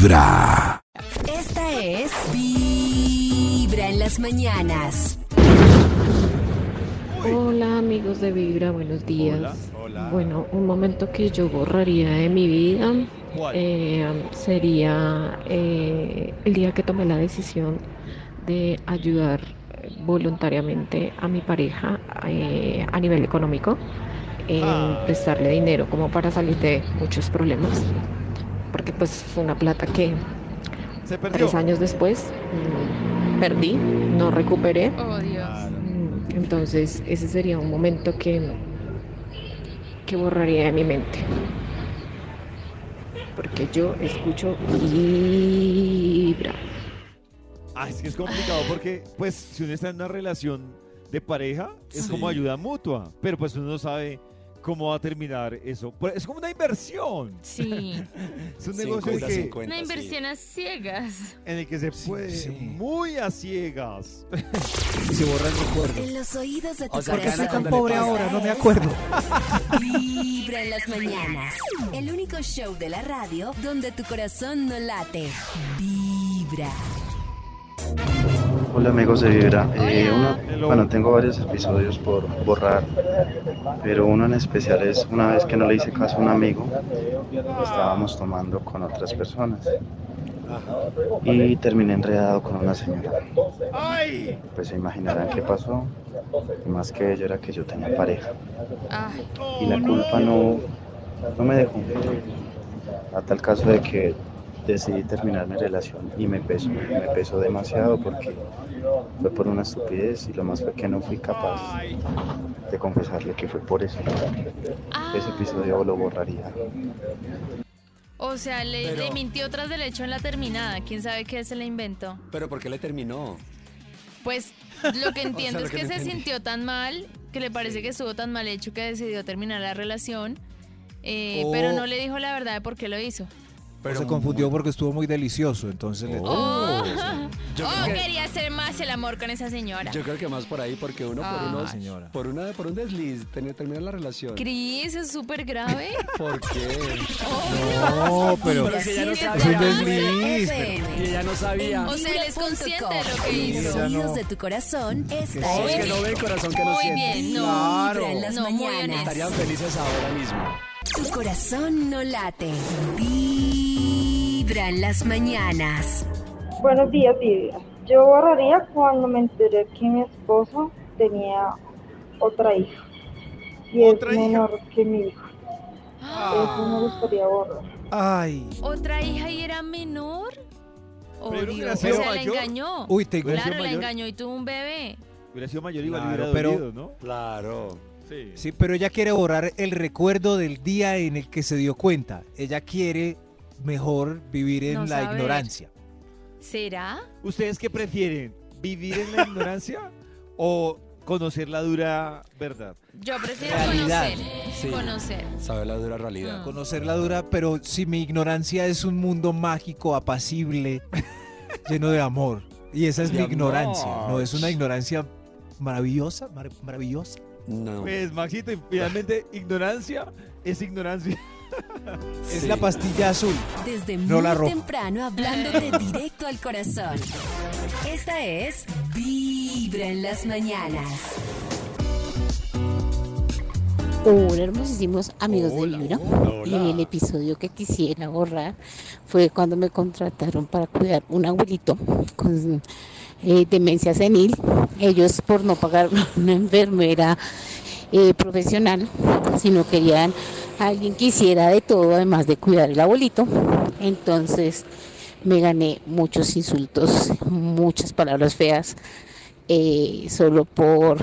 Vibra. Esta es Vibra en las mañanas. Hola amigos de Vibra, buenos días. Hola, hola. Bueno, un momento que yo borraría de mi vida eh, sería eh, el día que tomé la decisión de ayudar voluntariamente a mi pareja eh, a nivel económico, en Ah. prestarle dinero como para salir de muchos problemas, porque pues fue una plata que Se tres años después mm, perdí, no recuperé. Oh, Dios. Mm, Entonces, ese sería un momento que, que borraría de mi mente. Porque yo escucho vibra. Ah, es que es complicado porque, pues, si uno está en una relación de pareja, es como ayuda mutua. Pero pues uno no sabe cómo va a terminar eso. Es como una inversión. Sí. Es un negocio en el que, Una inversión a ciegas. en el que se puede sí. muy a ciegas. Y se borra el recuerdo. En los oídos de tu O sea, corazón. cuando le pobre ahora? No me acuerdo. Vibra en las mañanas. El único show de la radio donde tu corazón no late. Vibra. Hola amigos de Vibra. Eh, uno- bueno, tengo varios episodios por borrar, pero uno en especial es una vez que no le hice caso a un amigo, estábamos tomando con otras personas. Y terminé enredado con una señora. Pues se imaginarán qué pasó, y más que ello era que yo tenía pareja. Y la culpa no, no me dejó. A tal caso de que decidí terminar mi relación y me pesó, me pesó demasiado porque fue por una estupidez y lo más fue que no fui capaz de confesarle que fue por eso. ah, Ese episodio lo borraría. o sea, le, Pero- le mintió tras del hecho en la terminada. ¿Quién sabe qué se le inventó? Pero ¿por qué le terminó? Pues lo que entiendo lo es que que no se entendí. sintió tan mal, que le parece que estuvo tan mal hecho que decidió terminar la relación. eh, Oh. Pero no le dijo la verdad de por qué lo hizo. Pero se confundió porque estuvo muy delicioso, entonces le Oh, Yo Oh, que- quería hacer más el amor con esa señora. Yo creo que más por ahí, porque uno por Ah. unos, señora. por una, por un desliz termina la relación. Cris, es súper grave. ¿Por qué? No, pero Pero ella no. Es un desliz. Y ella no sabía. O sea, él es consciente de lo que En hizo. los no. de tu corazón, esta Oh, es que no ve el corazón que no Muy siente. bien, no. En las No, muy mañanas. Estarían felices ahora mismo. Tu corazón no late. Vibra en las mañanas. Buenos días, Vivian. Yo borraría cuando me enteré que mi esposo tenía otra hija. Y ¿Otra es hija? menor que mi hijo. Eso me gustaría borrar. Ay. ¿Otra hija y era menor? Oh, Pero Dios. hubiera O sea, la mayor. engañó. Uy, tengo. Hubiera sido Claro, la engañó y tuvo un bebé. Hubiera sido mayor igual Claro, hubiera pero- dolido, ¿no? Claro. Sí. Sí, pero ella quiere borrar el recuerdo del día en el que se dio cuenta. Ella quiere mejor vivir en No la saber. ignorancia. ¿Será? ¿Ustedes qué prefieren? ¿Vivir en la ignorancia o conocer la dura verdad? Yo prefiero Realidad. conocer. Sí. Conocer. Sabe la dura realidad. Ah. Conocer la dura, pero si mi ignorancia es un mundo mágico, apacible, lleno de amor. Y esa es De mi ignorancia. No es una ignorancia maravillosa, mar- maravillosa. No. Pues, Maxito, finalmente, ignorancia es ignorancia. Es Sí. la pastilla azul. Desde No muy la roja. temprano hablándote directo al corazón. Esta es Vibra en las mañanas. Hola, hermosísimos amigos Hola, de Vibra. Y el episodio que quisiera borrar fue cuando me contrataron para cuidar un abuelito con eh, demencia senil. Ellos, por no pagar una enfermera eh, profesional, sino querían alguien que hiciera de todo, además de cuidar el abuelito. Entonces me gané muchos insultos, muchas palabras feas. eh, solo por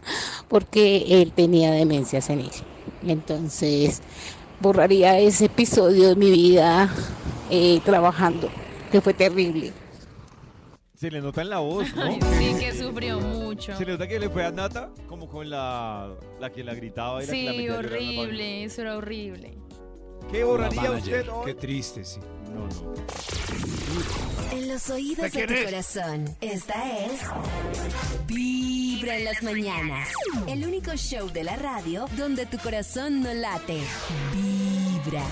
porque él tenía demencia senil. Entonces, borraría ese episodio de mi vida eh, trabajando, que fue terrible. Se le nota en la voz, ¿no? Ay, sí, que sufrió mucho. Se le nota que le fue a Nata como con la, la que la gritaba y la que la Sí, metía a llorar en la horrible. Eso era horrible. ¿Qué borraría usted hoy? Qué triste, sí. No, no. En los oídos ¿De tu es? corazón, esta es Vibra en las mañanas. El único show de la radio donde tu corazón no late. Vibra.